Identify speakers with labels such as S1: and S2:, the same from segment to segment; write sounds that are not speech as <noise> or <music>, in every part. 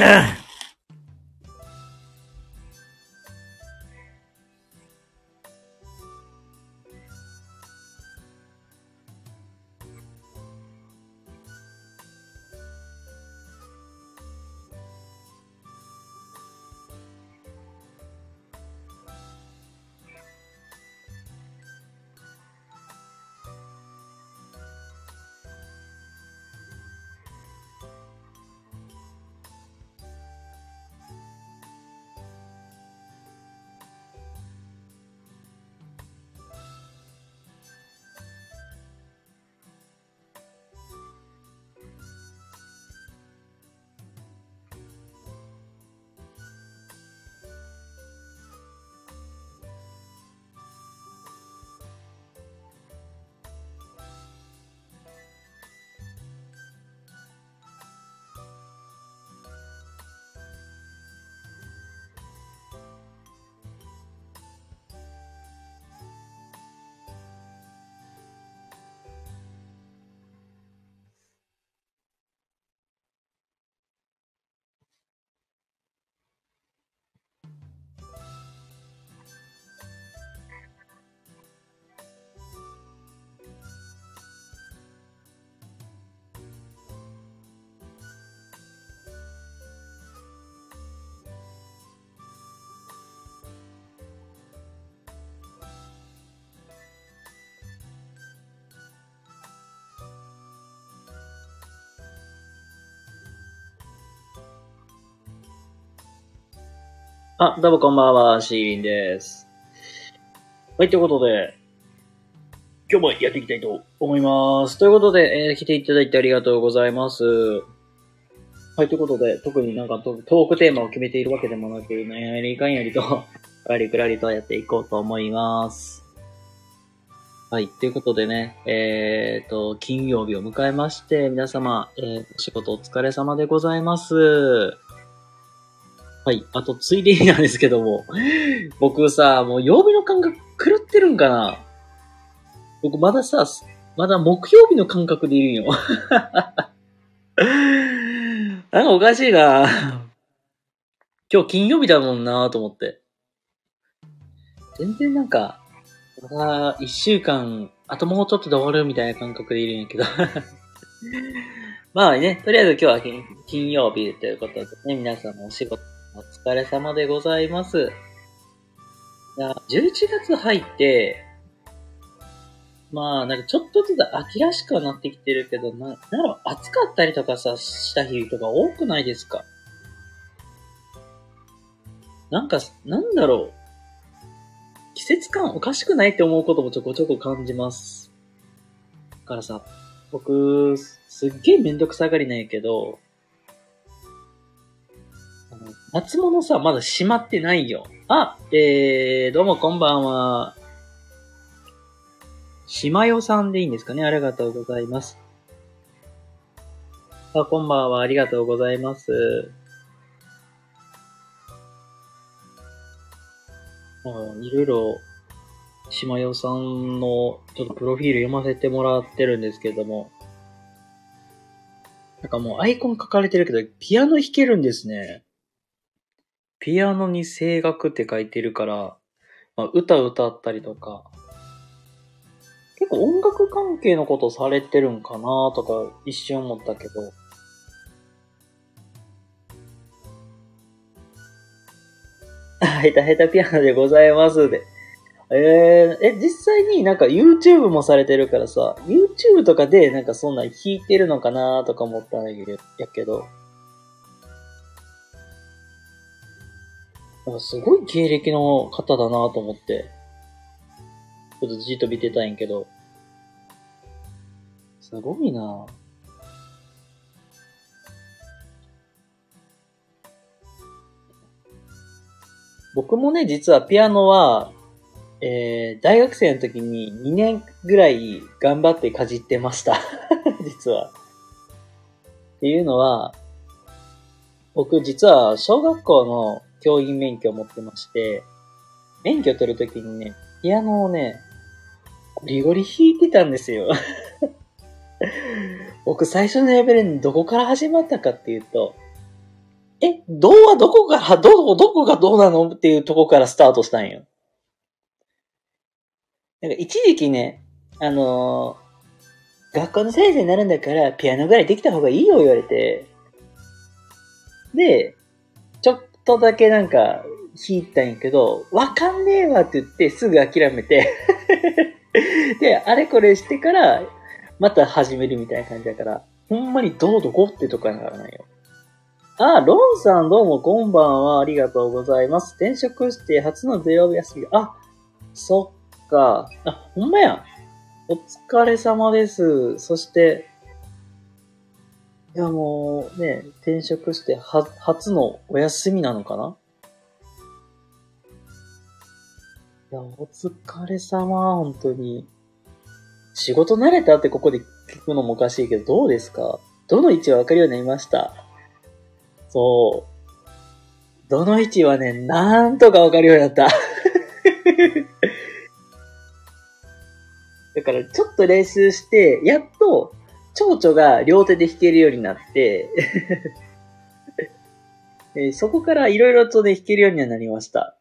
S1: Ugh. あ、どうもこんばんは、シーリンです。はい、ということで、今日もやっていきたいと思います。ということで、えー来ていただいてありがとうございます。はい、ということで、特になんかトークテーマを決めているわけでもなく、ね、やりかんやりと、ありくらりとやっていこうと思います。はい、ということでね、えーと、金曜日を迎えまして、皆様、えー、お仕事お疲れ様でございます。はい。あと、ついでになんですけども、<laughs> 僕さ、もう曜日の感覚狂ってるんかな僕まださ、まだ木曜日の感覚でいるんよ。<laughs> なんかおかしいな今日金曜日だもんなと思って。全然なんか、まだ一週間、あともうちょっとで終わるみたいな感覚でいるんやけど。<laughs> まあね、とりあえず今日は金曜日ということでね、皆さんのお仕事お疲れ様でございます。いや11月入って、まあ、なんかちょっとずつ秋らしくはなってきてるけど、な、なんだろう、暑かったりとかさ、した日とか多くないですか？なんか、なんだろう。季節感おかしくないって思うこともちょこちょこ感じます。だからさ、僕、すっげえめんどくさがりなんやけど、夏物さ、まだ閉まってないよ。あ、えー、どうもこんばんは。しまよさんでいいんですかね？ありがとうございます。あ、こんばんは。ありがとうございます。あいろいろ、しまよさんのちょっとプロフィール読ませてもらってるんですけども、なんかもうアイコン書かれてるけど、ピアノ弾けるんですね。ピアノに声楽って書いてるから、まあ、歌歌ったりとか、結構音楽関係のことされてるんかなとか一瞬思ったけど、あヘタヘタピアノでございますで。えー、え、実際になんか YouTube もされてるからさ、YouTube とかでなんかそんな弾いてるのかなとか思ったんやけど、すごい経歴の方だなと思って、ちょっとじっと見てたんけど、すごいな僕もね、実はピアノは、えー、大学生の時に2年ぐらい頑張ってかじってました。<laughs> 実は。っていうのは、僕実は小学校の教員免許を持ってまして、免許取るときにね、ピアノをね、ゴリゴリ弾いてたんですよ。<laughs> 僕最初のレベルにどこから始まったかっていうと、え、どうはどこから、どこ、どこがどうなの？っていうとこからスタートしたんよ。なんか一時期ね、あのー学校の先生になるんだから、ピアノぐらいできた方がいいよ言われて、で、とだけなんか弾いたんやけど、わかんねえわって言ってすぐ諦めて、<laughs> で、あれこれしてから、また始めるみたいな感じだから、ほんまにどうどこってとこやからなんよ。あ、ロンさんどうもこんばんは。ありがとうございます。転職して初の土曜日休み。あ、そっか。あ、ほんまや。お疲れ様です。そして、いやもうね、転職しては、初のお休みなのかな？いや、お疲れ様、本当に。仕事慣れたってここで聞くのもおかしいけど、どうですか？どの位置はわかるようになりました？そう。どの位置はね、なんとかわかるようになった。<laughs> だから、ちょっと練習して、やっと、蝶々が両手で弾けるようになって、えーそこからいろいろとね、弾けるようにはなりました。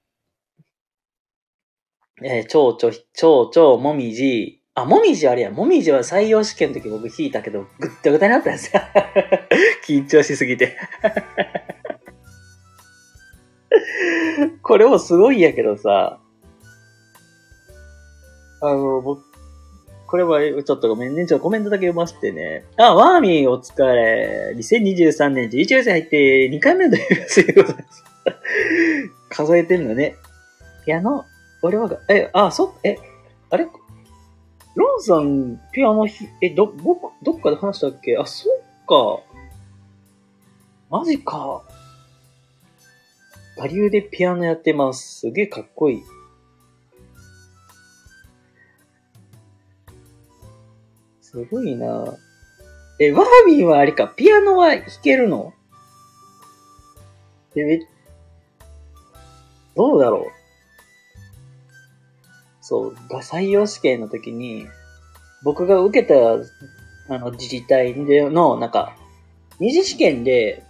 S1: えー、蝶々、蝶々、もみじ。あ、もみじあれや。もみじは採用試験の時僕弾いたけど、ぐったぐたになったんですよ。<laughs> 緊張しすぎて。これもすごいやけどさ、あの、僕、これはちょっとごめんね。ちょっとコメントだけ読ませてね。あ、ワーミーお疲れ。2023年11月に入って2回目の土曜日でございます。<laughs> 数えてんのね。ピアノ、俺は、え、あ、そ、え、あれ？ロンさん、ピアノひ、え、ど、僕、どっかで話したっけ？あ、そっか。マジか。我流でピアノやってます。すげえかっこいい。すごいな。え、ワーミーはあれか、ピアノは弾けるの？え、め、どうだろう？そう、が採用試験の時に、僕が受けた、あの、自治体での、なんか、二次試験で、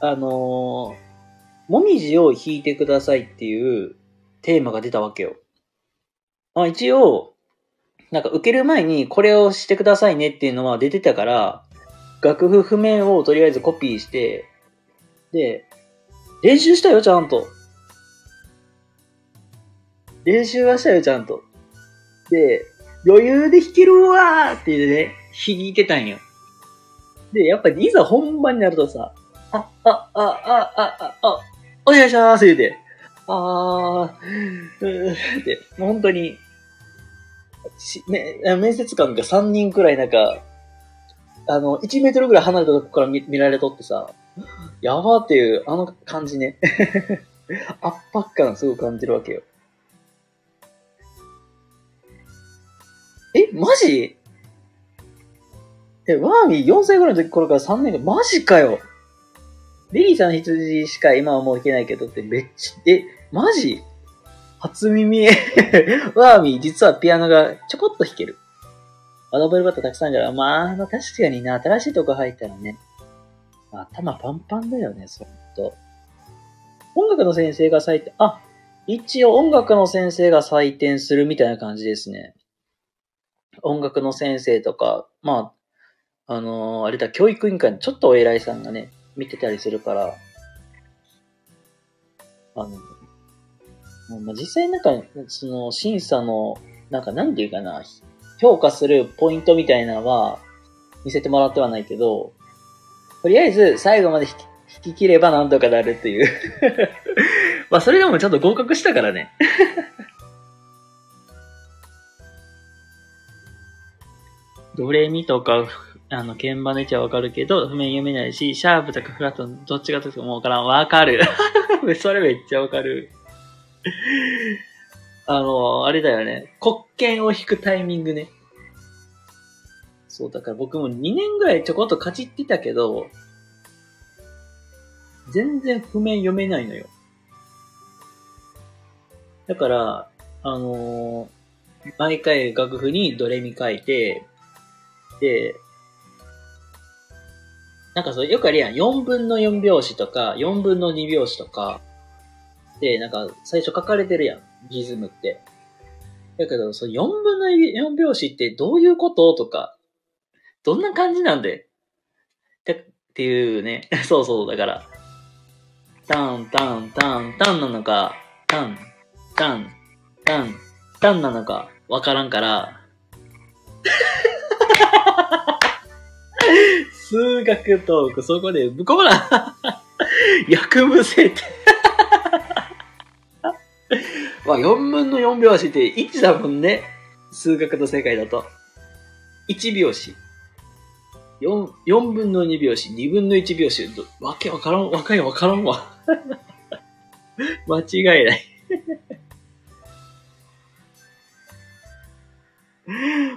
S1: あのーもみじを弾いてくださいっていうテーマが出たわけよ。まあ一応、なんか受ける前にこれをしてくださいねっていうのは出てたから、楽譜譜面をとりあえずコピーして、で、練習したよ、ちゃんと。練習はしたよ、ちゃんと。で、余裕で弾けるわーって言ってね、弾いてたんよ。で、やっぱりいざ本番になるとさ、あ、あ、あ、あ、あ、あ、あ、お願いします言うて、あー、うーって、もう本当に、しね、面接官が3人くらいなんか、あの、1メートルぐらい離れたとこから見見られとってさ、やばーっていう、あの感じね。<laughs> 圧迫感すごく感じるわけよ。え、マジ？え、ワーミー4歳ぐらいの時頃から3年間、マジかよリリーさん羊しか今はもう弾けないけどってめっちゃ、え、マジ？初耳 <laughs> ワーミー実はピアノがちょこっと弾ける。アドベルバットたくさんあるから、まあ、あ確かにな、新しいとこ入ったらね、まあ頭パンパンだよね、そんと。音楽の先生が採点、あ、一応音楽の先生が採点するみたいな感じですね。音楽の先生とか、まあ、あのーあれだ、教育委員会のちょっとお偉いさんがね、見てたりするから、あの、まあ実際なんか、その審査の、なんかなんていうかな、評価するポイントみたいなのは見せてもらってはないけど、とりあえず最後まで弾き弾き切ればなんとかなるっていう。<laughs> まあそれでもちゃんと合格したからね。<laughs> ドレミとか、あの、鍵盤の位置はわかるけど、譜面読めないし、シャープとかフラットどっちがとかもわからん。わかる。<laughs> それめっちゃわかる。あの、あれだよね。黒鍵を弾くタイミングね。そう、だから僕も2年ぐらいちょこっとかじってたけど、全然譜面読めないのよ。だから、あのー毎回楽譜にドレミ書いて、で、なんかそう、よくあるやん。4分の4拍子とか、4分の2拍子とか、なんか、最初書かれてるやん。リズムって。だけど、その4分の4拍子ってどういうこととか、どんな感じなんでってっていうね。<laughs> そうそう、だから、タン、タン、タン、タンなのか、タン、タン、タン、タンなのか、わからんから、<laughs> 数学トーク、そこで、ぶこぶら <laughs> 薬無性って。まあ、4分の4拍子って1だもんね。数学の世界だと。1拍子。4、4分の2拍子、2分の1拍子。わけわからん、わかんわからんわ。<laughs> 間違いない。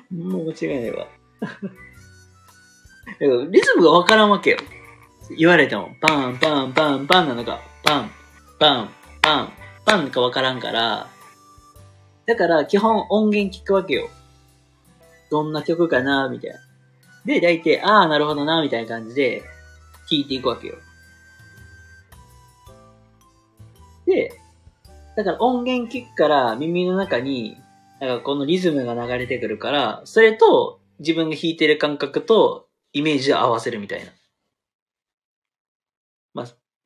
S1: <laughs> もう間違いないわ。<laughs> リズムがわからんわけよ。言われても、パン、パン、パン、パンなのか、パン、パン、パン、パンかわからんから、だから基本音源聞くわけよ。どんな曲かな、みたいな。で、大体、ああ、なるほどな、みたいな感じで、聞いていくわけよ。で、だから音源聞くから耳の中に、なんかこのリズムが流れてくるから、それと自分が弾いてる感覚とイメージを合わせるみたいな。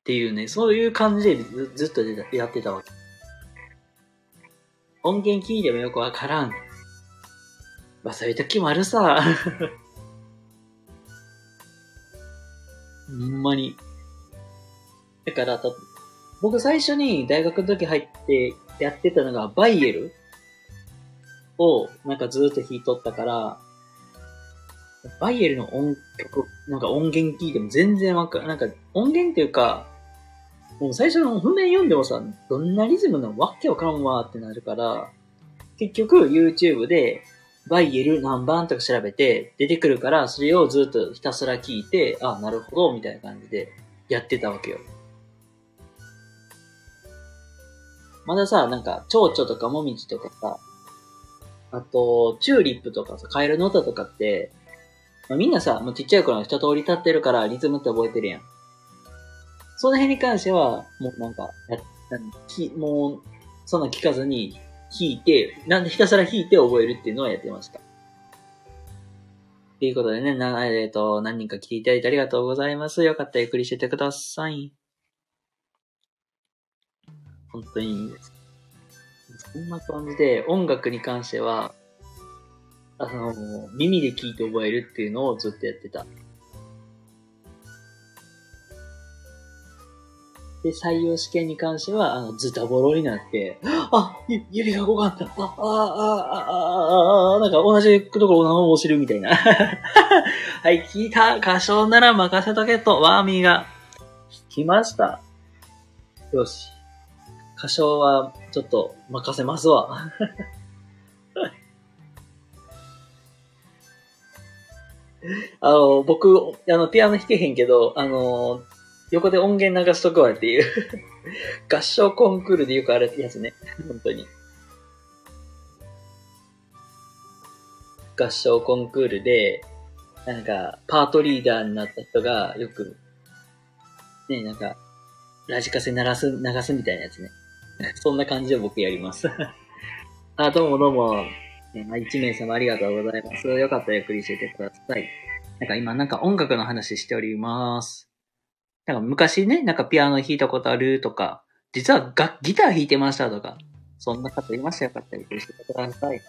S1: っていうね、そういう感じでずずっとやってたわけ。音源聞いてもよくわからん。まあそういう時もあるさ。<laughs> ほんまに。だから、た僕最初に大学の時入ってやってたのがバイエルをなんかずっと弾いとったから、バイエルの音曲、なんか音源聞いても全然わか。なんか音源っていうか、もう最初の譜面読んでもさ、どんなリズムなのわけわかんわってなるから、結局 YouTube でバイエル何番とか調べて出てくるから、それをずっとひたすら聞いて、あ、なるほど、みたいな感じでやってたわけよ。まださ、なんか、蝶々とかもみじとかさ、あと、チューリップとかさ、カエルの歌とかって、まあ、みんなさ、もうちっちゃい頃の一通り立ってるからリズムって覚えてるやん。その辺に関しては、もうなんか、やなんきもう、そんな聞かずに弾いて、なんでひたすら弾いて覚えるっていうのはやってました。ということでね、な、えっ、と、何人か来ていただいてありがとうございます。よかったらゆっくりしててください。本当にいいです。そんな感じで、音楽に関しては、あの、耳で聞いて覚えるっていうのをずっとやってた。で、採用試験に関しては、あの、ズタボロになって、あ、ゆ指が動かんだ。あ、あ、あ、あ、あ、あ、なんか同じところを何も押してるみたいな。<laughs> はい、聞いた。歌唱なら任せとけと、ワーミーが。来ました。よし。歌唱は、ちょっと、任せますわ。<laughs> あの、僕、あの、ピアノ弾けへんけど、あの、横で音源流しとくわっていう。<laughs> 合唱コンクールでよくあるやつね。本当に。合唱コンクールで、なんか、パートリーダーになった人がよく、ね、なんか、ラジカセ鳴らす、流すみたいなやつね。<laughs> そんな感じで僕やります。<laughs> あ、どうもどうも。ね、まあ、1名様ありがとうございます。よかったらゆっくりしててください。なんか今なんか音楽の話しております。なんか昔ね、なんかピアノ弾いたことあるとか、実はがギター弾いてましたとか、そんな方いましたよかったらゆっくりしてください。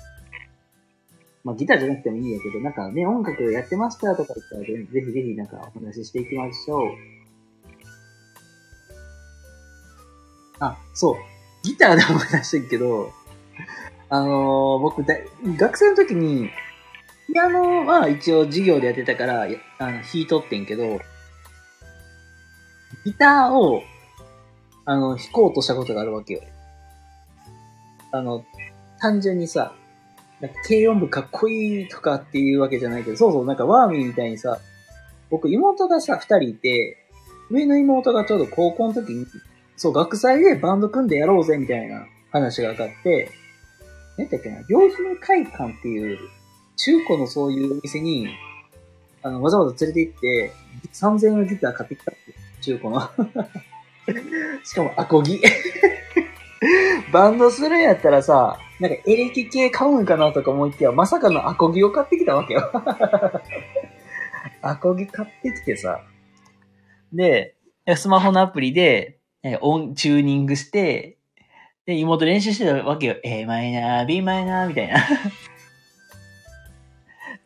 S1: まあギターじゃなくてもいいんやけど、なんかね、音楽やってましたとか言ったらぜひぜひなんかお話ししていきましょう。あ、そう。ギターで思い出してんけど、あのー僕だ、学生の時に、ピアノは一応授業でやってたから、あの、弾いとってんけど、ギターを、あの、弾こうとしたことがあるわけよ。あの、単純にさ、なんか軽音部かっこいいとかっていうわけじゃないけど、そうそう、なんかワーミーみたいにさ、僕妹がさ、二人いて、上の妹がちょうど高校の時に、そう、学祭でバンド組んでやろうぜみたいな話が上がって、何だっけな、良品会館っていう、中古のそういうお店に、あの、わざわざ連れて行って、3000円のギター買ってきたって、中古の。<laughs> しかも、アコギ。<laughs> バンドするんやったらさ、なんかエレキ系買うんかなとか思いきや、まさかのアコギを買ってきたわけよ。<laughs> アコギ買ってきてさ。で、スマホのアプリで、え音、チューニングして、で、妹練習してたわけよ。A マイナー、B マイナー、みたいな。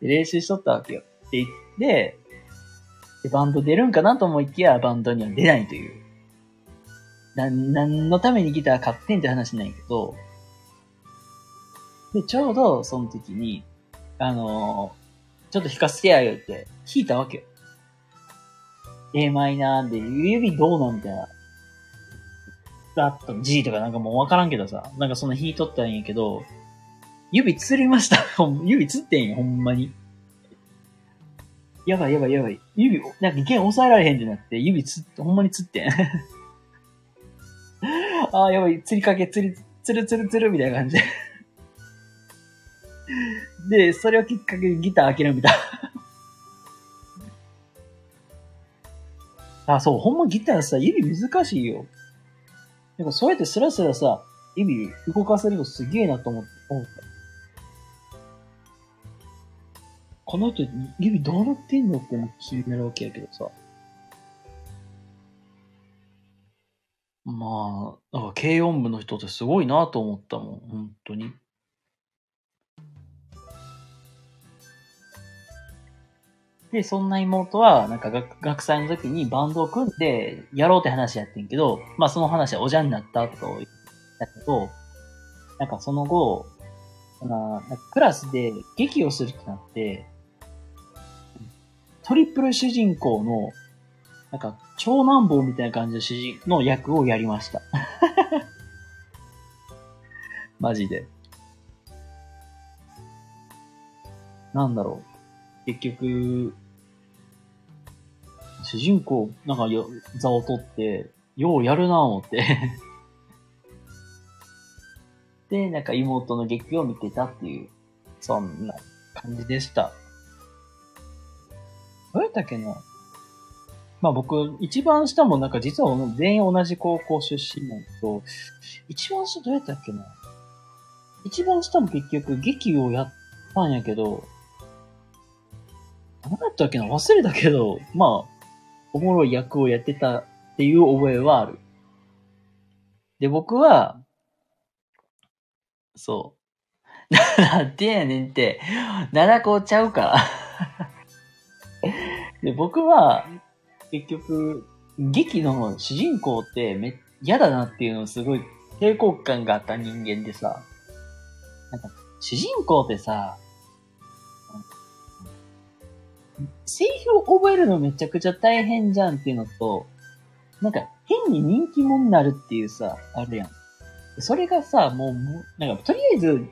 S1: 練習しとったわけよ。で、で、でバンド出るんかなと思いきや、バンドには出ないという。な、何のためにギター買ってんって話なんやけど、で、ちょうどその時に、あのーちょっと弾かせてやよって弾いたわけよ。A マイナーで、指どうなんみたいな。ラッと G とかなんかもうわからんけどさ、なんかその弾いとったんやけど、指つりました。<laughs> 指つってんよ、ほんまに。やばいやばいやばい。指、なんか弦押さえられへんってなって、指つっ、ほんまにつってん。<laughs> ああ、やばい、釣りかけ、釣り、つるつるつるみたいな感じで。それをきっかけにギター諦めた。<laughs> あ、そう、ほんまギターさ、指難しいよ。なんかそうやってスラスラさ、指動かせるのすげえなと思って、この人、指どうなってんのって気になるわけやけどさ。まあ、なんか軽音部の人ってすごいなと思ったもん、本当に。で、そんな妹は、なんか学学祭の時にバンドを組んで、やろうって話やってんけど、まあその話はおじゃになったと言ったけど、なんかその後、あクラスで劇をするってなって、トリプル主人公の、なんか長男坊みたいな感じの主人の役をやりました。<laughs> マジで。なんだろう。結局、主人公、なんかよ座を取って、ようやるなぁ思って。<laughs> で、なんか妹の劇を見てたっていう、そんな感じでした。どうやったっけなまあ僕、一番下もなんか実は全員同じ高校出身なんだけど、一番下どうやったっけな？一番下も結局劇をやったんやけど、何やったっけな？忘れたけど、まあ、おもろい役をやってたっていう覚えはある。で、僕は、そう。<laughs> なんてやねんって、七個ちゃうから。で、僕は、結局、劇の主人公ってめ嫌だなっていうのをすごい抵抗感があった人間でさ、なんか、主人公ってさ、セリフを覚えるのめちゃくちゃ大変じゃんっていうのと、なんか変に人気者になるっていうさ、あるやん。それがさ、もう、もうなんかとりあえず、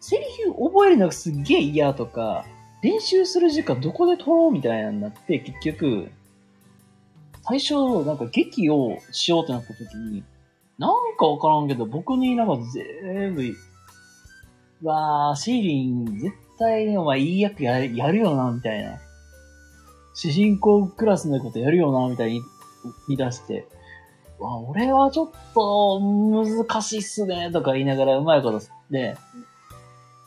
S1: セリフ覚えるのがすっげえ嫌とか、練習する時間どこで取ろうみたいなになって、結局、最初、なんか劇をしようってなった時に、なんかわからんけど、僕になんか全部、うわー、シーリン、絶対にお前いい役ややるよな、みたいな。主人公クラスのことやるよな、みたいに言い出して、わ、俺はちょっと難しいっすね、とか言いながらうまいことで、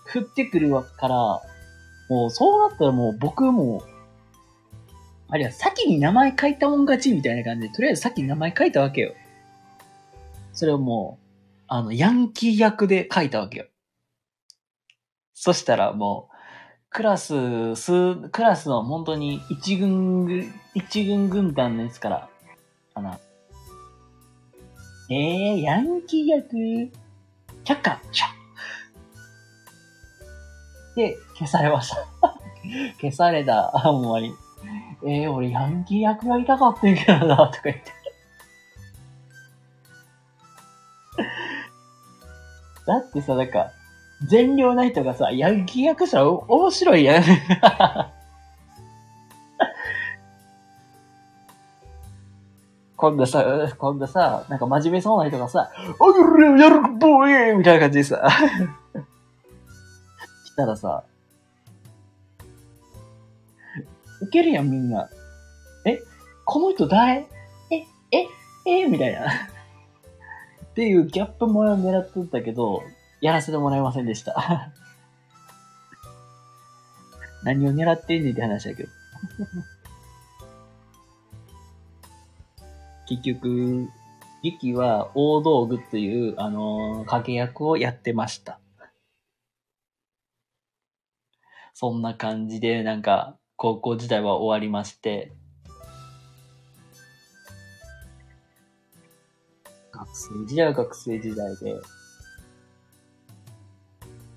S1: 振ってくるわから、もうそうなったらもう僕も、あるいは先に名前書いたもん勝ちみたいな感じで、とりあえず先に名前書いたわけよ。それをもう、あの、ヤンキー役で書いたわけよ。そしたらもう、クラス、数、クラスの本当に一軍、一軍軍団のやつから、かな。えー、ヤンキー役、却下、シャッで、消されました。<laughs> 消された、ほんまに。えー、俺ヤンキー役やりたかったんけどな、とか言って。だってさ、なんか、善良な人がさ、ヤンキー役したらお面白いやん。<laughs> 今度さ、今度さ、なんか真面目そうな人がさ、おぐれやるボーイみたいな感じでさ、<laughs> 来たらさ、けるやん、みんな。えこの人誰え、え、えみたいな。っていうギャップも狙ってたけど、やらせてもらえませんでした。何を狙ってんねんって話だけど。結局、ユキは大道具という、あのー、掛け役をやってました。そんな感じで、なんか、高校時代は終わりまして、学生時代は学生時代で、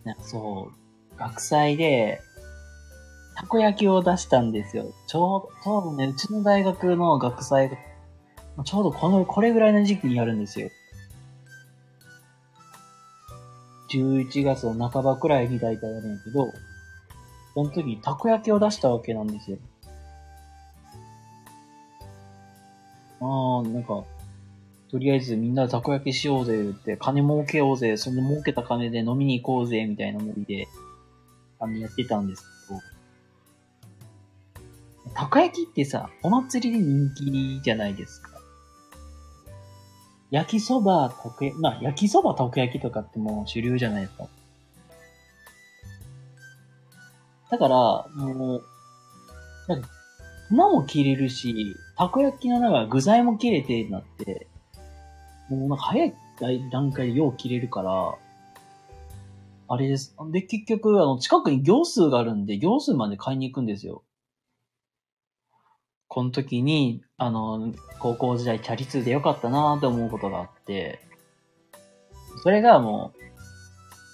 S1: なそう、学祭で、たこ焼きを出したんですよ。ちょうど、ちょうどね、うちの大学の学祭が、ちょうどこの、これぐらいの時期にやるんですよ。11月の半ばくらいに大体やるんやけど、その時たこ焼きを出したわけなんですよ。ああ、なんか、とりあえずみんなでたこ焼きしようぜって、金儲けようぜ、その儲けた金で飲みに行こうぜ、みたいなノリで、あの、やってたんですけど、たこ焼きってさ、お祭りで人気じゃないですか。焼きそば、たこ焼き、まあ、焼きそば、たこ焼きとかってもう主流じゃないですか。だから、もう、なんか、粉も切れるし、たこ焼きの中具材も切れてなって、もうなんか早い段階でよう切れるから、あれです。で、結局、あの、近くに行数があるんで、行数まで買いに行くんですよ。この時に、あの、高校時代チャリ通でよかったなーって思うことがあって、それがもう、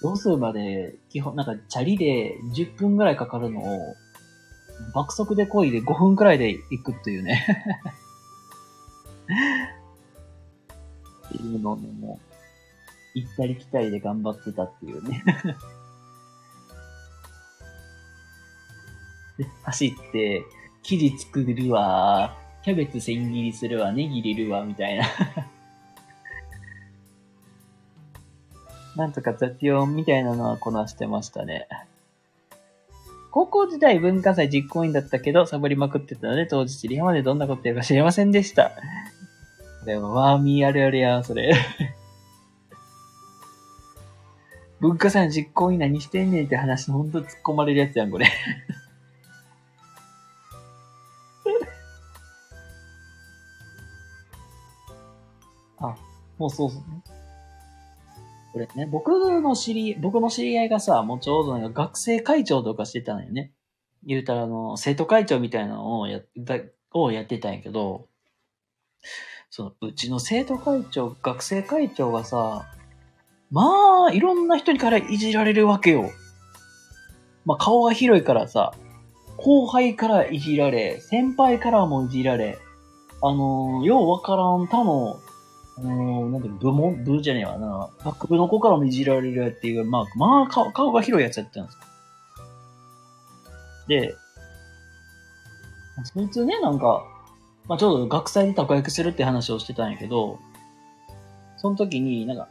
S1: 行数まで、基本、なんか、チャリで10分ぐらいかかるのを、爆速で漕いで5分くらいで行くっていうね。っていうの、も、行ったり来たりで頑張ってたっていうね。で、走って、生地作るわ、キャベツ千切りするわ、ネギ入れるわ、みたいな。なんとか雑用みたいなのはこなしてましたね。高校時代文化祭実行委員だったけど、サボりまくってたので、当日リハまでどんなことやるか知りませんでした。でも、ワーミーあるあるやそれ。<laughs> 文化祭の実行委員何してんねんって話、ほんと突っ込まれるやつやん、これ。<laughs> あ、もうそうそうね。これね、僕の知り、僕の知り合いがさ、もうちょうどなんか学生会長とかしてたんよね。言うたらあの、生徒会長みたいなのをや、をやってたんやけど、その、うちの生徒会長、学生会長がさ、まあ、いろんな人にからいじられるわけよ。まあ、顔が広いからさ、後輩からいじられ、先輩からもいじられ、あのー、ようわからん他のあのー、なんて部門、部じゃねえわな。学部の子からもいじられるっていう、まあ、まあ顔、顔が広いやつやったんですで、そいつね、なんか、まあちょうど学祭でたこ焼きするって話をしてたんやけど、その時に、なんか、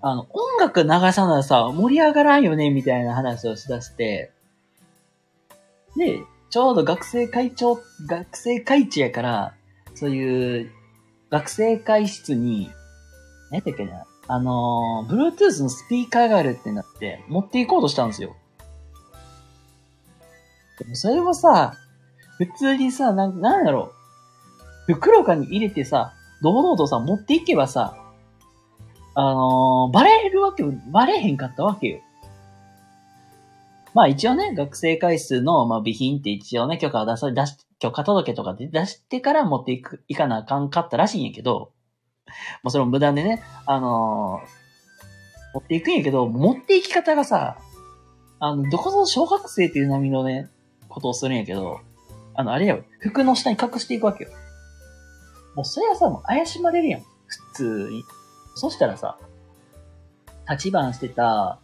S1: あの、音楽流さなさ、盛り上がらんよね、みたいな話をしだして、で、ちょうど学生会長、学生会長やから、そういう学生会室に、何だっけな、あのー、Bluetooth のスピーカーがあるってなって、持っていこうとしたんですよ。でもそれもさ、普通にさ、なん、なんだろ？う。袋かに入れてさ、堂々とさ、持っていけばさ、あのー、バレるわけ、バレへんかったわけよ。まあ一応ね、学生会室の、まあ備品って一応ね、許可を出さ、出し、許可届とかで出してから持っていく、いかなあかんかったらしいんやけど、もうそれも無断でね、あのー、持っていくんやけど、持っていき方がさ、あの、どこぞ小学生っていう波のね、ことをするんやけど、あの、あれやよ、服の下に隠していくわけよ。もうそれはさ、もう怪しまれるやん。普通に。そしたらさ、立番してた、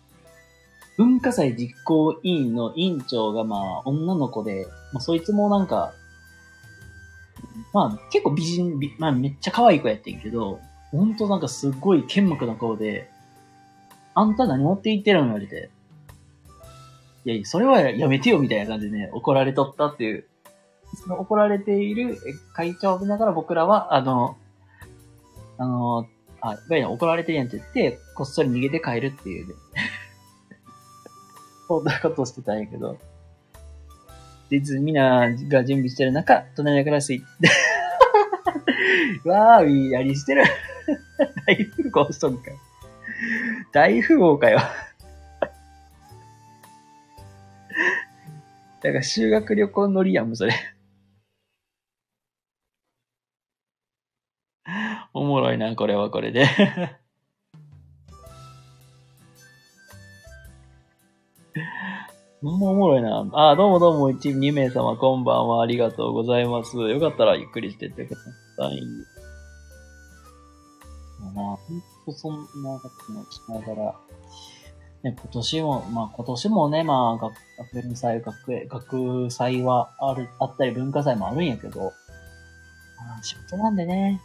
S1: 文化祭実行委員の委員長がまあ女の子で、まあそいつもなんか、まあ結構美人、美まあめっちゃ可愛い子やってんけど、ほんとなんかすっごい剣幕な顔で、あんた何持って行ってるの言われて。いやいや、それはやめてよみたいな感じでね、怒られとったっていう。その怒られている会長を見ながら僕らは、あの、あの、あ、いわゆる怒られてるやんって言って、こっそり逃げて帰るっていうね。そんなことしてたんやけど。で、みんなが準備してる中、隣のクラス行って、<laughs> わー、いいやりしてる？<laughs> 大富豪しとんか。大富豪かよ。<laughs> だから修学旅行乗りやん、それ。おもろいな、これはこれで。ほんまおもろいな。あ、どうもどうも、1、2名様、こんばんは。ありがとうございます。よかったらゆっくりしてってください。まあ、ほんとそんなこともしながら、ね、今年も、まあ今年もね、まあ学学園祭、学園学祭はある、あったり文化祭もあるんやけど、まあ仕事なんでね、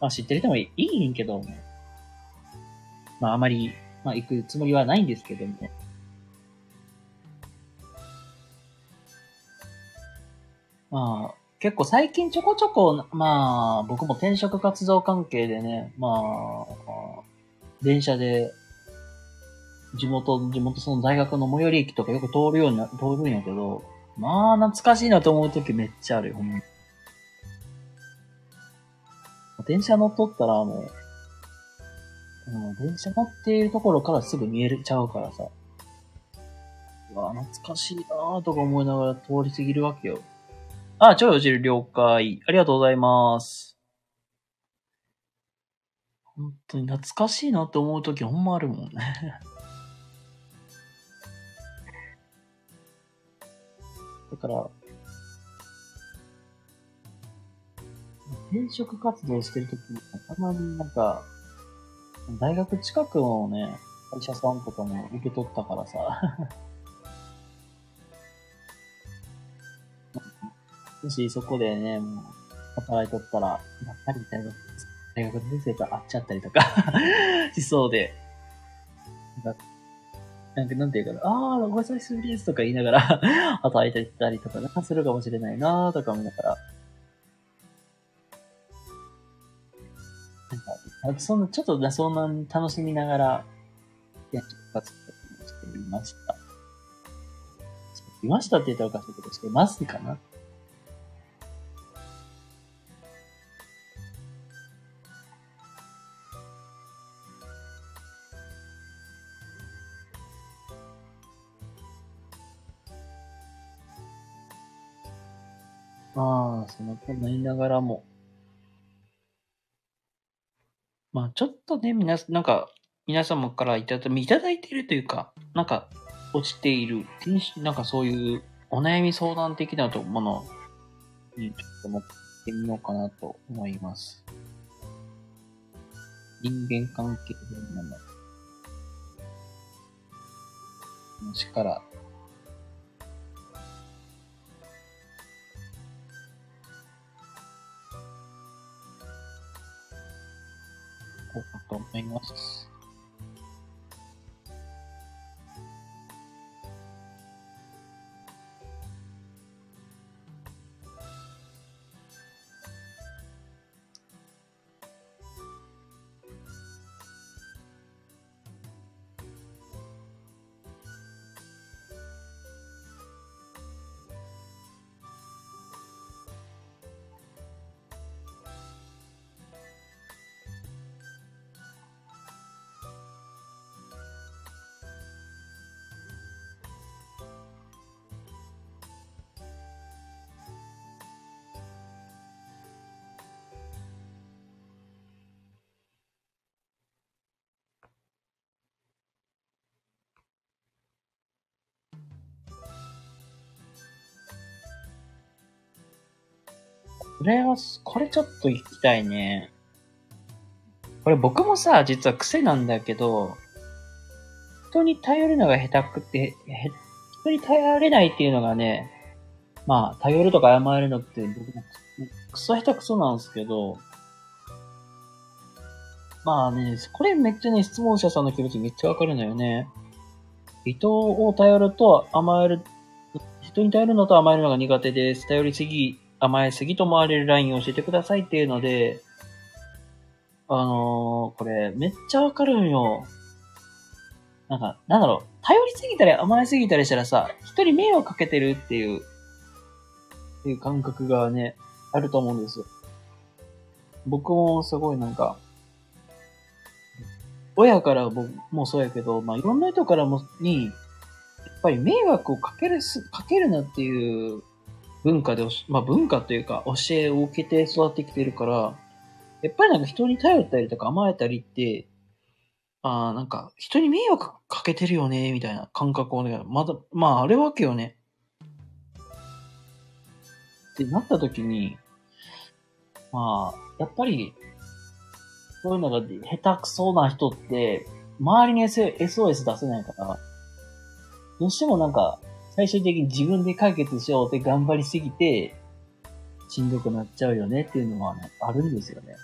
S1: まあ知ってる人もいいんけど、まああまり、まあ行くつもりはないんですけどね。まあ、結構最近ちょこちょこ、まあ、僕も転職活動関係でね、まあ、電車で、地元、地元その大学の最寄り駅とかよく通るようにな、通るんやけど、まあ、懐かしいなと思うときめっちゃあるよ、ほんま。電車乗っとったらもう、うん、電車乗っているところからすぐ見えちゃうからさ。うわ、懐かしいなぁとか思いながら通り過ぎるわけよ。あ、超よじる了解。ありがとうございます。本当に懐かしいなって思うときほんまあるもんね。<laughs> だから、転職活動してるときに、たまになんか、大学近くのね、会社さんとかも受け取ったからさ、もしそこでね、もう、働いとったら、やっぱり大学、大学の先生と会っちゃったりとか <laughs> しそうで、なんか、なん、ていうかな、ああ、ご久しぶりですとか言いながら <laughs> 働いてたりとか、なんかするかもしれないなーとか思いながら、なんか、そんな、ちょっとそんな楽しみながら、転職活動していました。いましたって言ったらおかしいけど、してますかな。まあ、そのと言いながらも。まあ、ちょっとね、皆、なんか、皆様からいただいただいてるというか、なんか、落ちている、なんかそういうお悩み相談的なものにちょっと持ってみようかなと思います。人間関係のもの。もしから思います。これは、これちょっと行きたいね。これ僕もさ、実は癖なんだけど、人に頼るのが下手くて、人に頼れないっていうのがね、まあ、頼るとか謝るのって僕もクソ下手くそなんですけど、まあね、これめっちゃね、質問者さんの気持ちめっちゃわかるのよね。人を頼ると甘える、人に頼るのと甘えるのが苦手です。頼りすぎ、甘えすぎと思われるラインを教えてくださいっていうので、あのー、これ、めっちゃわかるんよ。なんか、なんだろう、頼りすぎたり甘えすぎたりしたらさ、一人迷惑かけてるっていう、っていう感覚がね、あると思うんですよ。僕もすごいなんか、親から僕もそうやけど、まあ、いろんな人からも、に、やっぱり迷惑をかけるす、かけるなっていう文化で、まあ、文化というか、教えを受けて育ってきてるから、やっぱりなんか人に頼ったりとか甘えたりって、ああ、なんか人に迷惑かけてるよね、みたいな感覚をね、まだ、まああれわけよね。ってなった時に、まあ、やっぱり、そういうのが下手くそな人って、周りに SOS 出せないから、どうしてもなんか、最終的に自分で解決しようって頑張りすぎて、しんどくなっちゃうよねっていうのはね、あるんですよね。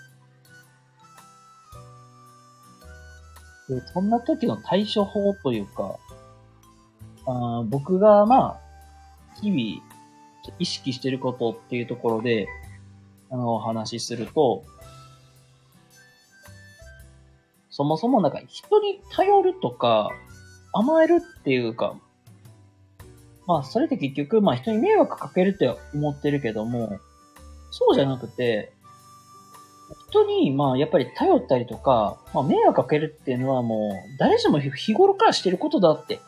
S1: で、そんな時の対処法というか、あ僕がまあ、日々意識してることっていうところで、あの、お話しすると、そもそもなんか人に頼るとか、甘えるっていうか、まあ、それって結局、まあ人に迷惑かけるって思ってるけども、そうじゃなくて、人に、まあ、やっぱり頼ったりとか、まあ、迷惑かけるっていうのはもう、誰しも日頃からしてることだって、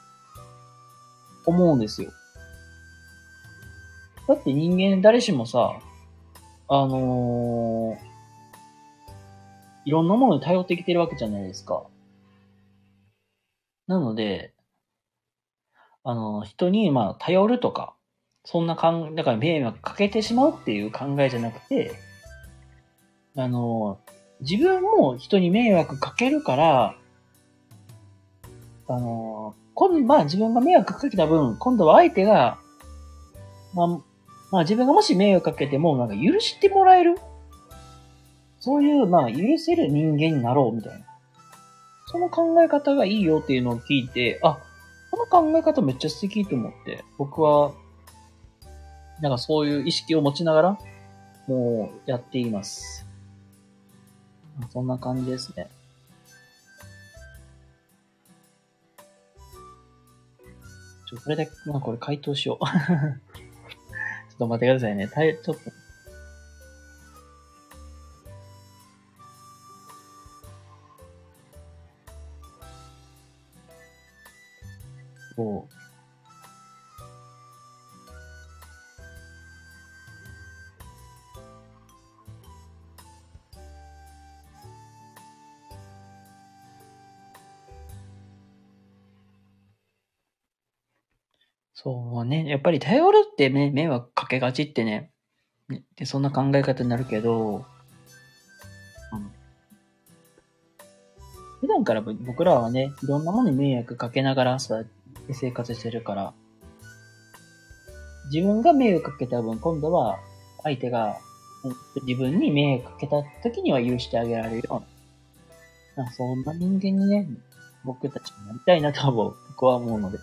S1: 思うんですよ。だって人間誰しもさ、あのー、いろんなものに頼ってきてるわけじゃないですか。なので、あの、人に、まあ、頼るとか、そんな考え、だから迷惑かけてしまうっていう考えじゃなくて、あの、自分も人に迷惑かけるから、あの、今度、まあ自分が迷惑かけた分、今度は相手が、まあ、まあ自分がもし迷惑かけても、なんか許してもらえるそういう、まあ許せる人間になろうみたいな。その考え方がいいよっていうのを聞いて、あ、この考え方めっちゃ素敵と思って、僕は、なんかそういう意識を持ちながら、もうやっています。そんな感じですね。ちょ、これだけ、まあこれ回答しよう。<laughs> ちょっと待ってくださいね。たい、ちょっと。そう。そうね。やっぱり頼るってね、迷惑かけがちってね、ねでそんな考え方になるけど、うん、普段から僕らはね、いろんなものに迷惑かけながらそうやってで、生活してるから、自分が迷惑かけた分、今度は相手が自分に迷惑かけた時には許してあげられるような、そんな人間にね、僕たちもなりたいなと僕は思うので。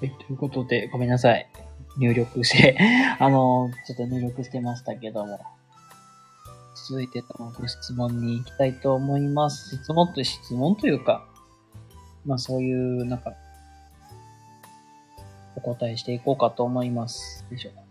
S1: はい、ということで、ごめんなさい。入力して、<laughs> あの、ちょっと入力してましたけども。続いてのご質問に行きたいと思います。質問と質問というか、まあそういう、なんか、お答えしていこうかと思います。でしょ。うか、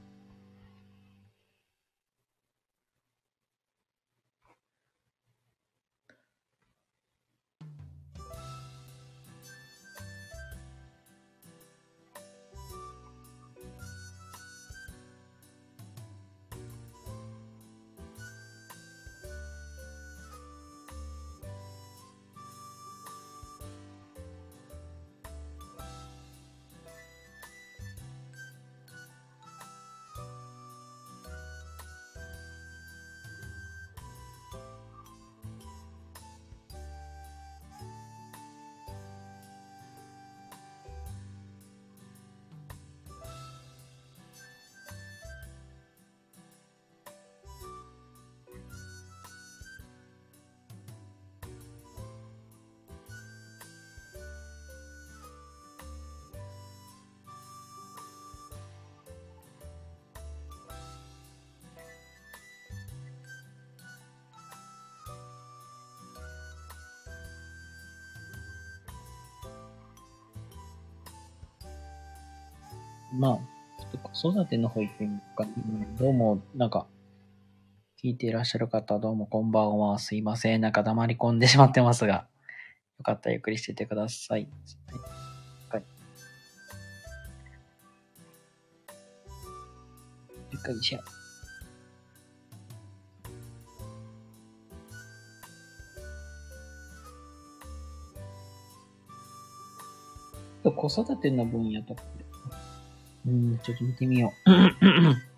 S1: 子育ての保育園か、うんどうも、なんか、聞いていらっしゃる方、どうもこんばんは。すいません。なんか黙り込んでしまってますが、<laughs> よかったらゆっくりしててください。はい。はい。ゆっくりしよう。子育ての分野とかでちょっと見てみよう。<laughs>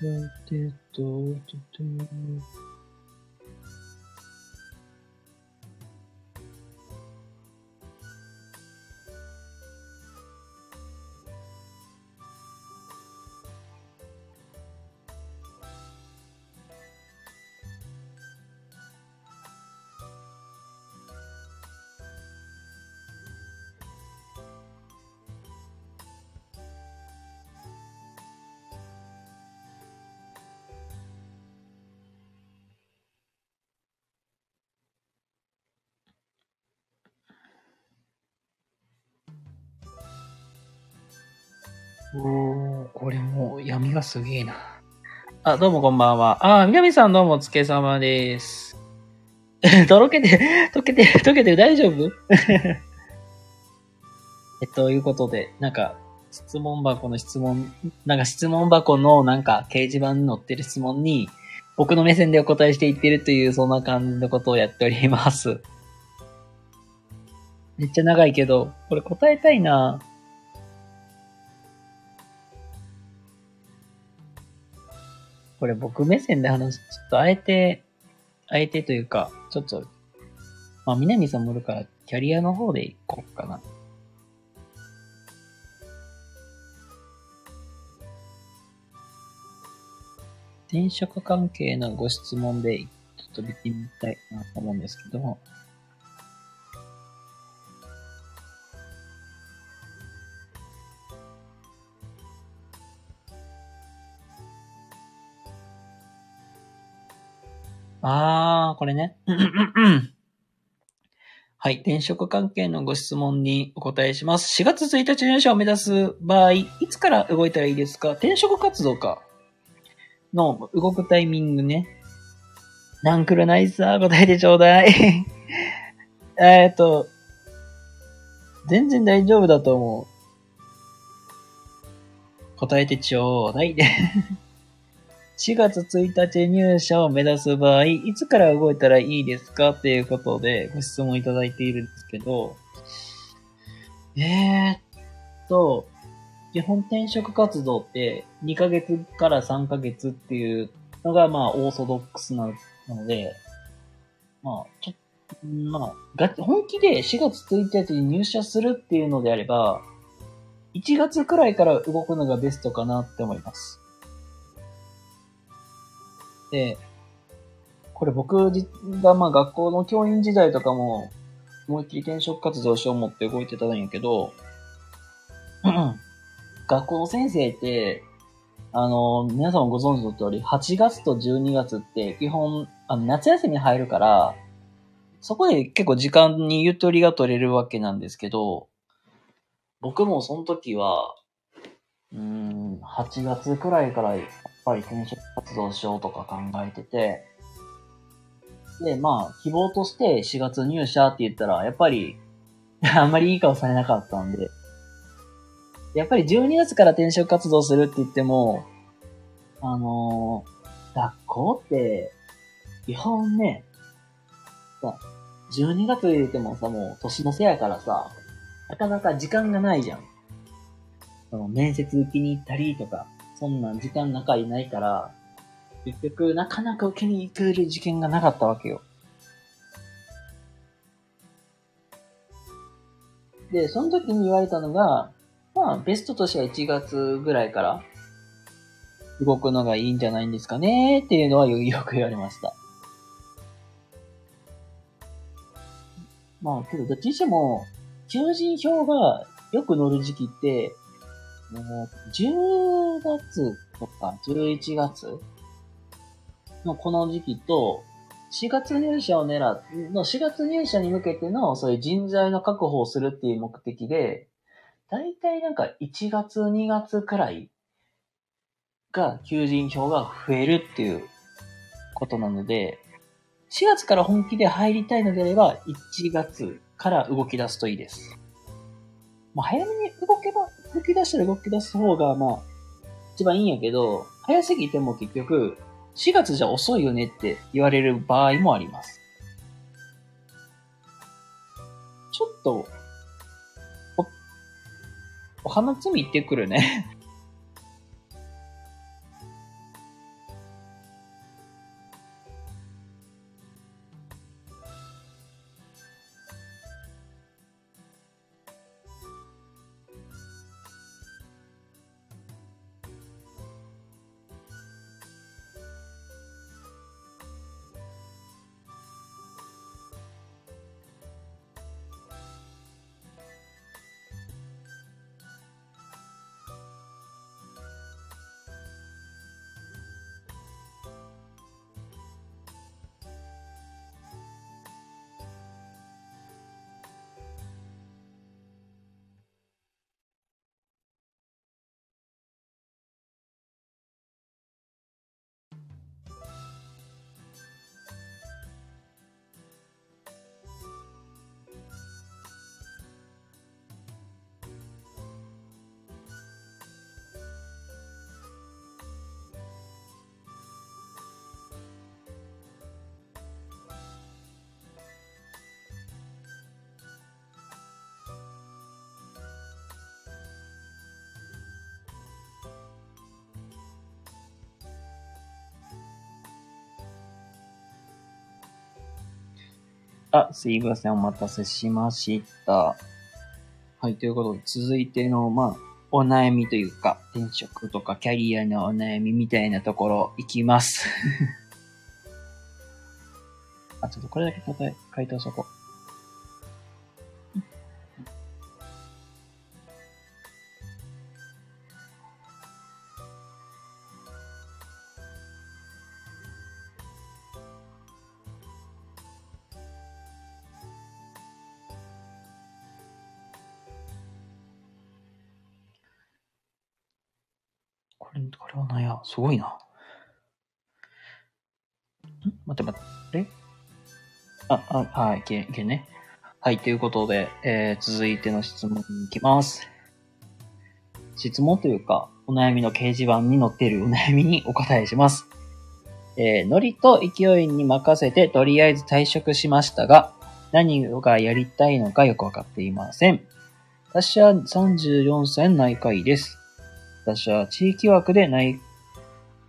S1: で、どうおー、これも闇がすげえな。あ、どうもこんばんは。あ、南さんどうもお疲れ様です。<laughs> とろけて、溶けて、溶けて大丈夫？<laughs> えっと、いうことで、なんか、質問箱の質問、なんか質問箱のなんか掲示板に載ってる質問に、僕の目線でお答えしていってるという、そんな感じのことをやっております。めっちゃ長いけど、これ答えたいなこれ僕目線で話す、ちょっとあえて、あえてというか、ちょっと、まあ、南さんもおるからキャリアの方でいこうかな。転職関係のご質問で、ちょっと見てみたいなと思うんですけども。あー、これね。はい。転職関係のご質問にお答えします。4月1日入社を目指す場合、いつから動いたらいいですか？転職活動か。の動くタイミングね。なんくるないさ、答えてちょうだい。<laughs> えっと、全然大丈夫だと思う。答えてちょうだい。4月1日入社を目指す場合、いつから動いたらいいですか？っていうことでご質問いただいているんですけど、えー、っと、基本転職活動って2ヶ月から3ヶ月っていうのがまあオーソドックスなので、まあ、ちょまあ、が本気で4月1日に入社するっていうのであれば、1月くらいから動くのがベストかなって思います。で、これ僕がまあ学校の教員時代とかも思いっきり転職活動しよう思って動いてたんやけど、<clears throat> 学校の先生って、あの、皆さんご存知の通り、8月と12月って基本、あの、夏休みに入るから、そこで結構時間にゆとりが取れるわけなんですけど、僕もその時は、うん、8月くらいからぱり転職活動しようとか考えてて、で、まあ、希望として4月入社って言ったら、やっぱり <laughs> あんまりいい顔されなかったんで、やっぱり12月から転職活動するって言っても、あのー、学校って、基本ね、さ、12月入れてもさ、もう年のせやからさ、なかなか時間がないじゃん。その面接受けに行ったりとか、そんなん時間中いないから、結局なかなか受けに行ける時間がなかったわけよ。で、その時に言われたのが、まあ、ベストとしては1月ぐらいから動くのがいいんじゃないんですかねっていうのはよく言われました。まあ、けど、どっちにしても、求人票がよく乗る時期って、もう、10月とか11月のこの時期と、4月入社を狙っ、の4月入社に向けてのそういう人材の確保をするっていう目的で、大体なんか1月2月くらいが求人票が増えるっていうことなので、4月から本気で入りたいのであれば、1月から動き出すといいです。まあ、早めに動けば、動き出したら動き出す方が、まあ、一番いいんやけど、早すぎても結局、4月じゃ遅いよねって言われる場合もあります。ちょっと、おお花摘み行ってくるねあ、すいません、お待たせしました。はい、ということで、続いての、まあ、お悩みというか、転職とかキャリアのお悩みみたいなところ、いきます。<laughs> あ、ちょっとこれだけ答え、回答しとこう。すごいな。ん待って待って、あ、あ、はい、いけ、いけね。はい、ということで、えー、続いての質問に行きます。質問というか、お悩みの掲示板に載っているお悩みにお答えします。えー、ノリと勢いに任せてとりあえず退職しましたが、何がやりたいのかよくわかっていません。私は34歳内科医です。私は地域枠でない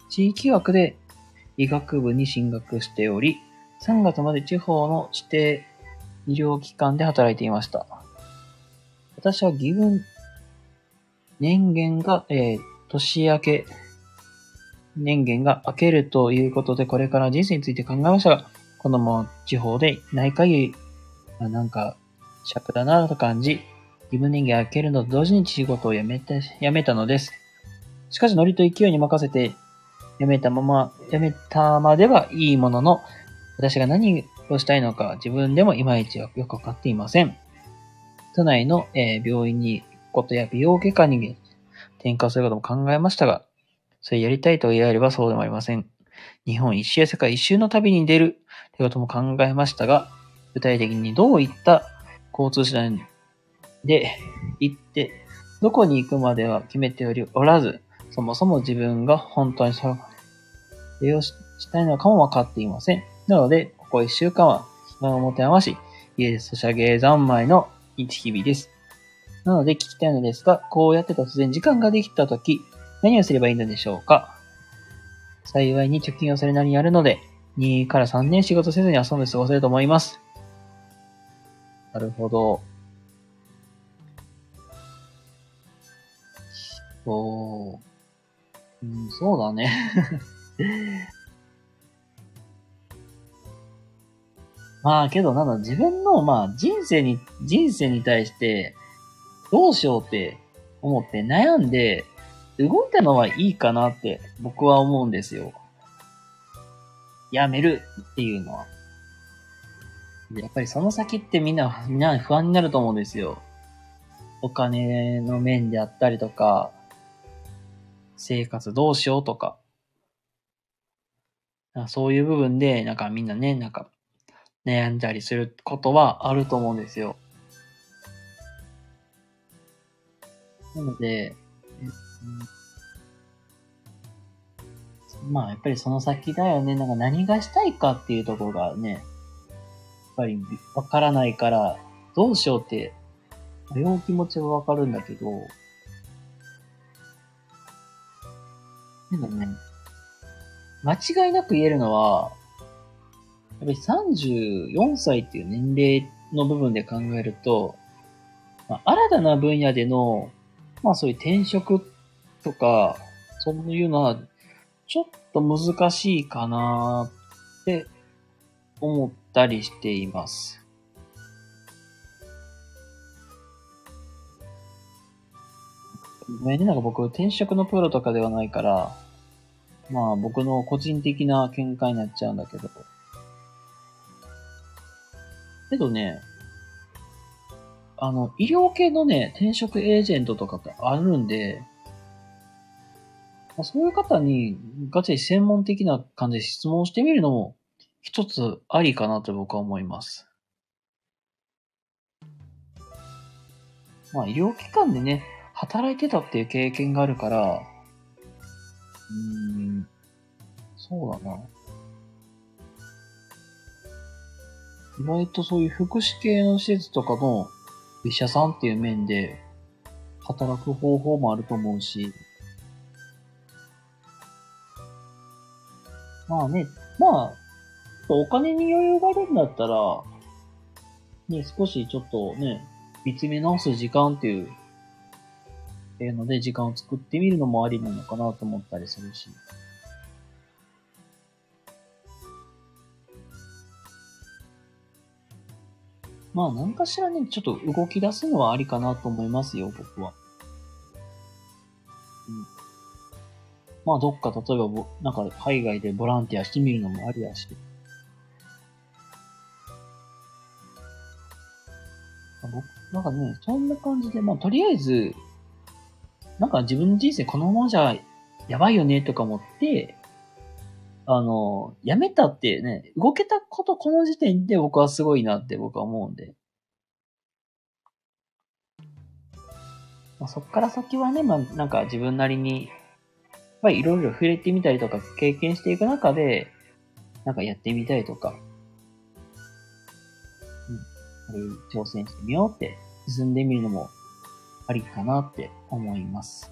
S1: 地域枠で医学部に進学しており、3月まで地方の指定医療機関で働いていました。私は義分年限が、えー、年明け、年限が明けるということで、これから人生について考えましたが、このまま地方で内科医、なんか、尺だなと感じ、義務年限明けるのと同時に仕事を辞めた、辞めたのです。しかし、ノリと勢いに任せて、辞めたまま、辞めたまではいいものの、私が何をしたいのか自分でもいまいちよくわかっていません。都内の、え、病院に行くことや美容外科に転科することも考えましたが、それやりたいと言わればそうでもありません。日本一周や世界一周の旅に出るということも考えましたが、具体的にどういった交通手段で行って、どこに行くまでは決めておらず、そもそも自分が本当にそれをしたいのかも分かっていません。なので、ここ一週間は暇を持て余し、家でソシャゲ三昧の日々です。なので聞きたいのですが、こうやって突然時間ができたとき、何をすればいいのでしょうか？幸いに貯金をそれなりにあるので、2から3年仕事せずに遊んで過ごせると思います。なるほど。そう。うん、そうだね <laughs> まあけどなんだ、自分のまあ人生に、人生に対してどうしようって思って悩んで動いたのはいいかなって僕は思うんですよ。やめるっていうのは。やっぱりその先ってみんな、みんな不安になると思うんですよ。お金の面であったりとか、生活どうしようとか。そういう部分で、なんかみんなね、なんか悩んだりすることはあると思うんですよ。なので、まあやっぱりその先だよね。なんか何がしたいかっていうところがね、やっぱりわからないから、どうしようって、迷う気持ちはわかるんだけど、でもね、間違いなく言えるのは、やっぱり34歳っていう年齢の部分で考えると、まあ、新たな分野での、まあそういう転職とか、そういうのは、ちょっと難しいかなって思ったりしています。ごめんね、なんか僕転職のプロとかではないから、まあ僕の個人的な見解になっちゃうんだけど、けどね、あの、医療系のね、転職エージェントとかってあるんで、まあ、そういう方にガチで専門的な感じで質問してみるのも一つありかなと僕は思います。まあ医療機関でね、働いてたっていう経験があるから、うん、そうだな。意外とそういう福祉系の施設とかの医者さんっていう面で働く方法もあると思うし、まあね、まあ、お金に余裕があるんだったら、ね、少しちょっとね、見つめ直す時間っていう、えー、ので、時間を作ってみるのもありなのかなと思ったりするし。まあ、何かしらね、ちょっと動き出すのはありかなと思いますよ、僕は。うん。まあ、どっか、例えばぼ、なんか、海外でボランティアしてみるのもありだし。僕、なんかね、そんな感じで、まあ、とりあえず、なんか自分の人生このままじゃやばいよねとか思って、あの、やめたってね、動けたことこの時点で僕はすごいなって僕は思うんで。まあ、そっから先はね、まあ、なんか自分なりに、やっぱりいろいろ触れてみたりとか経験していく中で、なんかやってみたいとか、うん挑戦してみようって進んでみるのもありかなって思います。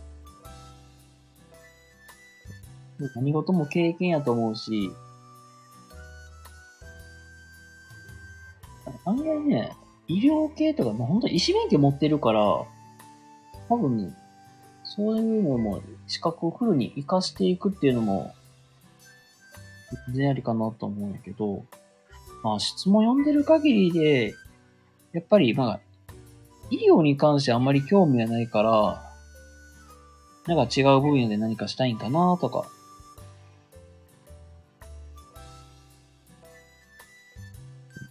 S1: 何事も経験やと思うし、案外ね、医療系とか、まあ、本当に医師免許持ってるから、多分、そういうのも資格をフルに活かしていくっていうのも、全然ありかなと思うんやけど、まあ質問読んでる限りで、やっぱり、まあ、医療に関してあんまり興味はないから、なんか違う分野で何かしたいんかなとか。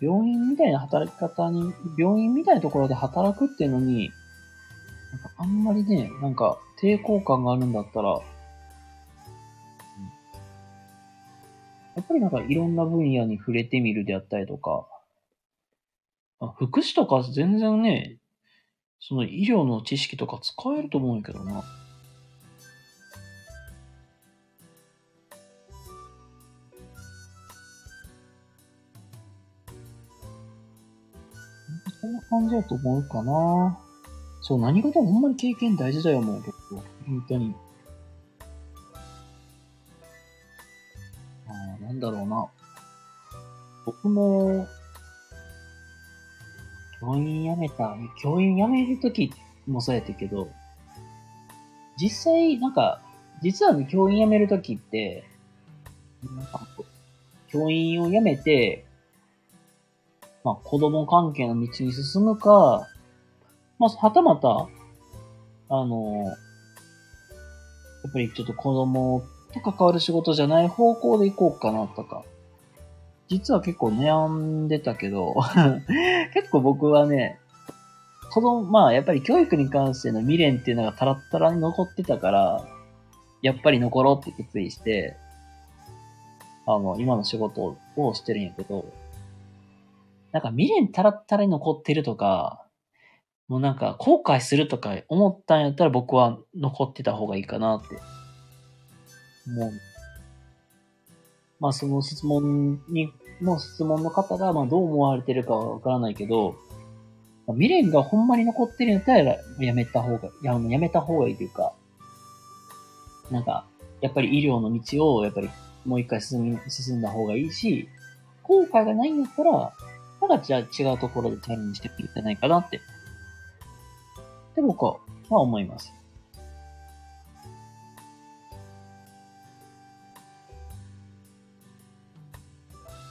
S1: 病院みたいな働き方に、病院みたいなところで働くっていうのに、なんかあんまりね、なんか抵抗感があるんだったら、やっぱりなんかいろんな分野に触れてみるであったりとか、あ福祉とか全然ね、その医療の知識とか使えると思うんやけどな。そんな感じだと思うかな。そう、何事もほんまに経験大事だよ、もう結構。本当に。ああ、なんだろうな。僕も、教員辞めた、教員辞めるときもそうやったけど、実際、なんか、実はね、教員辞めるときって、なんか、教員を辞めて、まあ、子供関係の道に進むか、まあ、はたまた、あの、やっぱりちょっと子供と関わる仕事じゃない方向で行こうかなとか、実は結構悩んでたけど <laughs> 結構僕はね、子供、まあやっぱり教育に関しての未練っていうのがたらったらに残ってたから、やっぱり残ろうって決意して、あの、今の仕事をしてるんやけど、なんか未練たらったらに残ってるとか、もうなんか後悔するとか思ったんやったら僕は残ってた方がいいかなって思う。まあその質問に、の質問の方がまあどう思われてるかはわからないけど、未練がほんまに残ってるんやったらやめた方が、いや、やめた方がいいというか、なんか、やっぱり医療の道をやっぱりもう一回進み、進んだ方がいいし、後悔がないんやったら、なんかじゃあ違うところでチャレンジしてくれてないかなって、って僕は思います。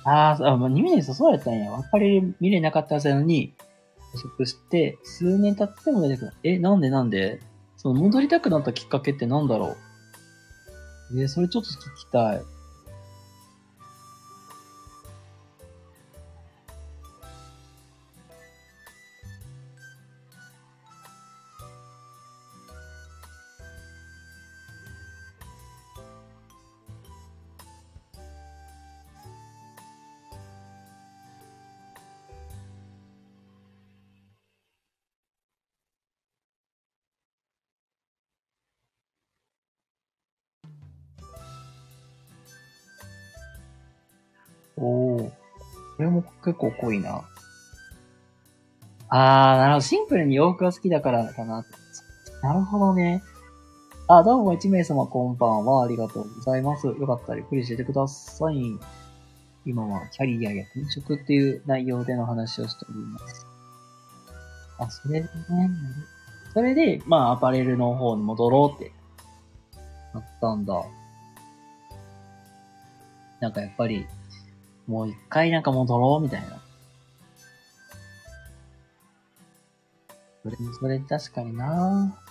S1: ああ、まあ、2年生そうやったんや。やっぱり見れなかったはずなのに、補足して、数年経っても出てくる。え、なんでなんで？その戻りたくなったきっかけってなんだろう？えー、それちょっと聞きたい。結構濃いな。あー、なるほど。シンプルに洋服が好きだからかな。なるほどね。あ、どうも1名様こんばんは。ありがとうございます。よかったらゆっくりしててください。今はキャリアや転職っていう内容での話をしております。あ、それでね、それで、まあ、アパレルの方に戻ろうって、なったんだ。なんかやっぱり、もう一回なんか戻ろうみたいな。それそれ確かにな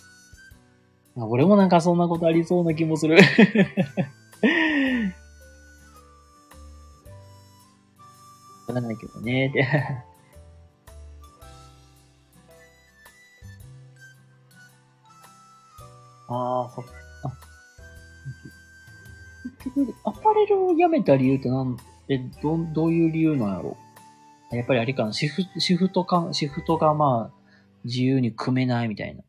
S1: 俺もなんかそんなことありそうな気もする <laughs> わからないけどね、って。ああ、そっか。結局、<laughs> アパレルを辞めた理由ってなん、え、ど、どういう理由なんやろ？やっぱりあれかな、シフシフトか、シフトがまあ、自由に組めないみたいな。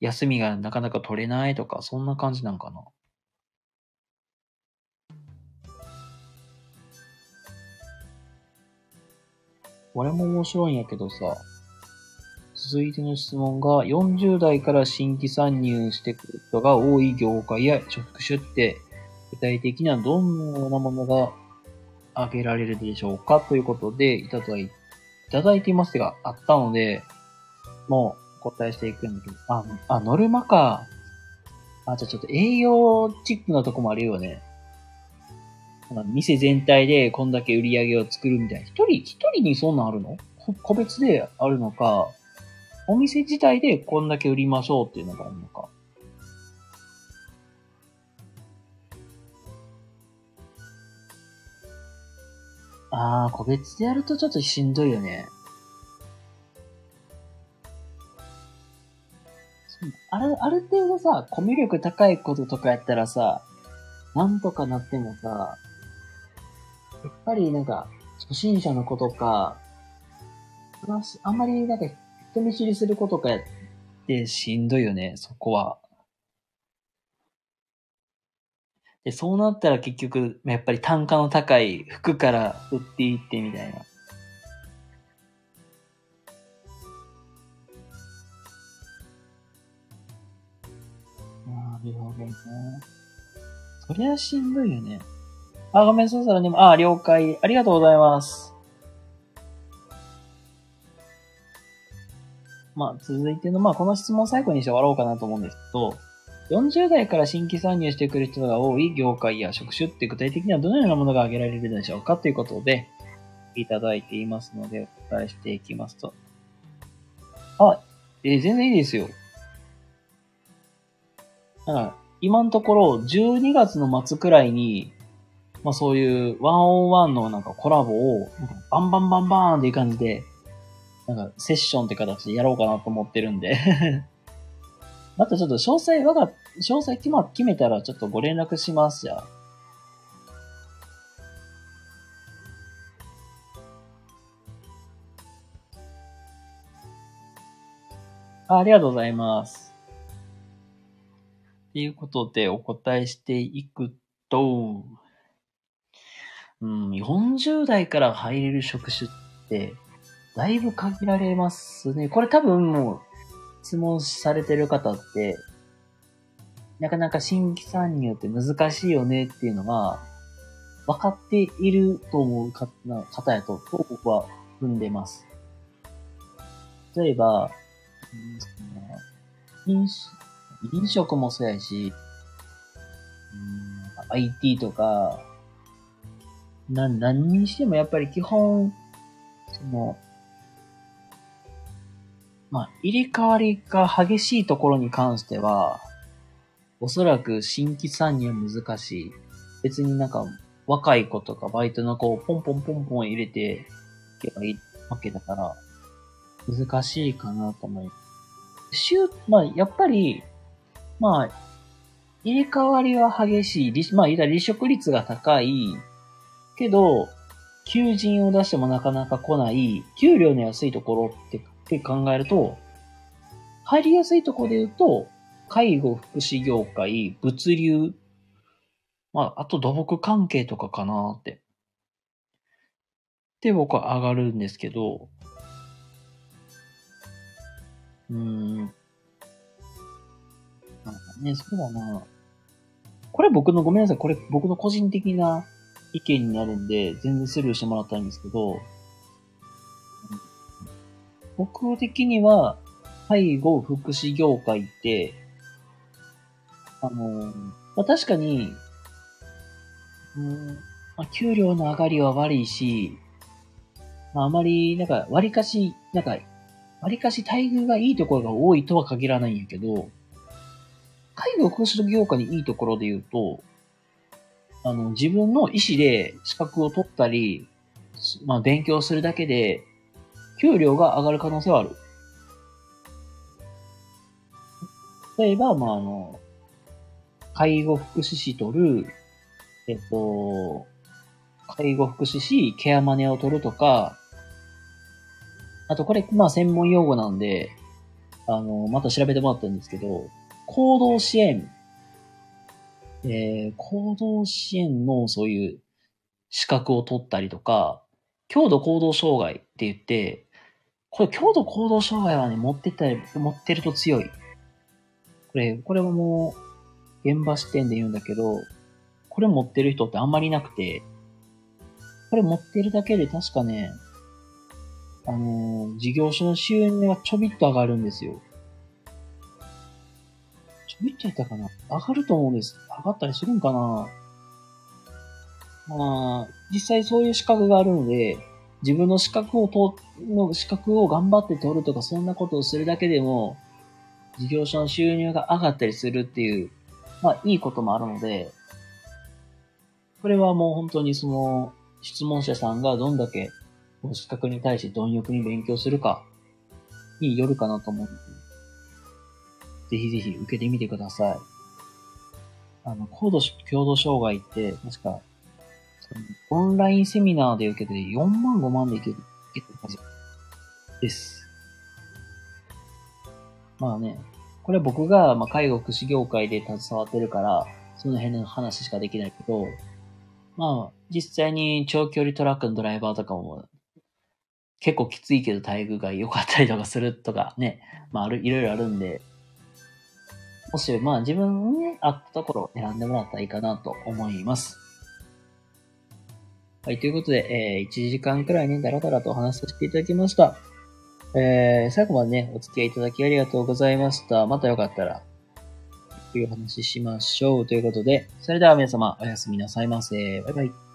S1: 休みがなかなか取れないとか、そんな感じなんかな？これも面白いんやけどさ、続いての質問が、40代から新規参入してくる人が多い業界や職種って、具体的にはどんなものが挙げられるでしょうか？ということで、いただいいただいていますが、あったので、もう答えしていくんだけど、あ、あ、ノルマか。あ、じゃあちょっと営業チックなとこもあるよね。店全体でこんだけ売り上げを作るみたいな。一人、一人にそんなんあるの？個別であるのか、お店自体でこんだけ売りましょうっていうのがあるのか。ああ、個別でやるとちょっとしんどいよね。ある、ある程度さ、コミュ力高いこととかやったらさ、なんとかなってもさ、やっぱりなんか、初心者の子とか、あんまりなんか人見知りすることかやってしんどいよね、そこは。で、そうなったら結局、やっぱり単価の高い服から売っていってみたいな。なるほどね。そりゃしんどいよね。あ、ごめん、そしたらね、ああ、了解。ありがとうございます。まあ、続いての、まあ、この質問最後にして終わろうかなと思うんですけど、40代から新規参入してくる人が多い業界や職種って具体的にはどのようなものが挙げられるでしょうかということで、いただいていますので、お答えしていきますと。あ、えー、全然いいですよ。なんか、今のところ、12月の末くらいに、まあそういうワンオンワンのなんかコラボを、バンバンバンバーンっていう感じで、なんかセッションって形でやろうかなと思ってるんでまたちょっと詳細、わが、詳細決ま、決めたらちょっとご連絡します、じゃあ。ありがとうございます。ということでお答えしていくと、うん、40代から入れる職種って、だいぶ限られますね。これ多分もう、質問されてる方って、なかなか新規参入って難しいよねっていうのが、分かっていると思う方やと、と僕は踏んでます。例えば、飲飲食もそうやし、IT とか、な、何にしてもやっぱり基本、その、まあ、入れ替わりが激しいところに関しては、おそらく新規参入難しい。別になんか、若い子とかバイトの子をポンポンポンポン入れていけばいいわけだから、難しいかなと思います。週、まあ、やっぱり、まあ、入れ替わりは激しい。まあ、言ったら離職率が高い。けど、求人を出してもなかなか来ない、給料の安いところってって考えると、入りやすいところで言うと、介護、福祉業界、物流、まあ、あと土木関係とかかなって。で、僕は上がるんですけど、うーん。なんかね、そうだな。これ僕の、ごめんなさい。これ僕の個人的な意見になるんで、全然スルーしてもらったんですけど、僕的には、介護福祉業界って、あの、まあ、確かに、うん、まあ、給料の上がりは悪いし、まあ、あまり、なんか、割かし、なんか、割かし待遇がいいところが多いとは限らないんやけど、介護福祉業界にいいところで言うと、あの、自分の意思で資格を取ったり、まあ、勉強するだけで、給料が上がる可能性はある。例えば、まあ、あの、介護福祉士取る、えっと、介護福祉士、ケアマネを取るとか、あとこれ、まあ専門用語なんで、あの、また調べてもらったんですけど、行動支援。えー、行動支援のそういう資格を取ったりとか、強度行動障害って言って、これ強度行動障害はね、持ってったり、持ってると強い。これ、これはもう、現場視点で言うんだけど、これ持ってる人ってあんまりいなくて、これ持ってるだけで確かね、あのー、事業所の収入がちょびっと上がるんですよ。ちょびっとやったかな？上がると思うんです。上がったりするんかな？まあ、実際そういう資格があるので、自分の資格をと、の資格を頑張って取るとか、そんなことをするだけでも、事業所の収入が上がったりするっていう、まあ、いいこともあるので、これはもう本当にその、質問者さんがどんだけ資格に対して貪欲に勉強するかによるかなと思うので、ぜひぜひ受けてみてください。あの、高度共同障害って、確か、オンラインセミナーで受けて4万5万でいける、いけるはずです。まあね、これは僕が、まあ、介護福祉業界で携わってるから、その辺の話しかできないけど、まあ、実際に長距離トラックのドライバーとかも、結構きついけど待遇が良かったりとかするとかね、まあ、ある、いろいろあるんで、もし、まあ自分に合ったところを選んでもらったらいいかなと思います。はい、ということで、えー、1時間くらいね、だらだらとお話しさせていただきました。えー、最後までね、お付き合いいただきありがとうございました。またよかったら、という話しましょう。ということで、それでは皆様、おやすみなさいませ。バイバイ。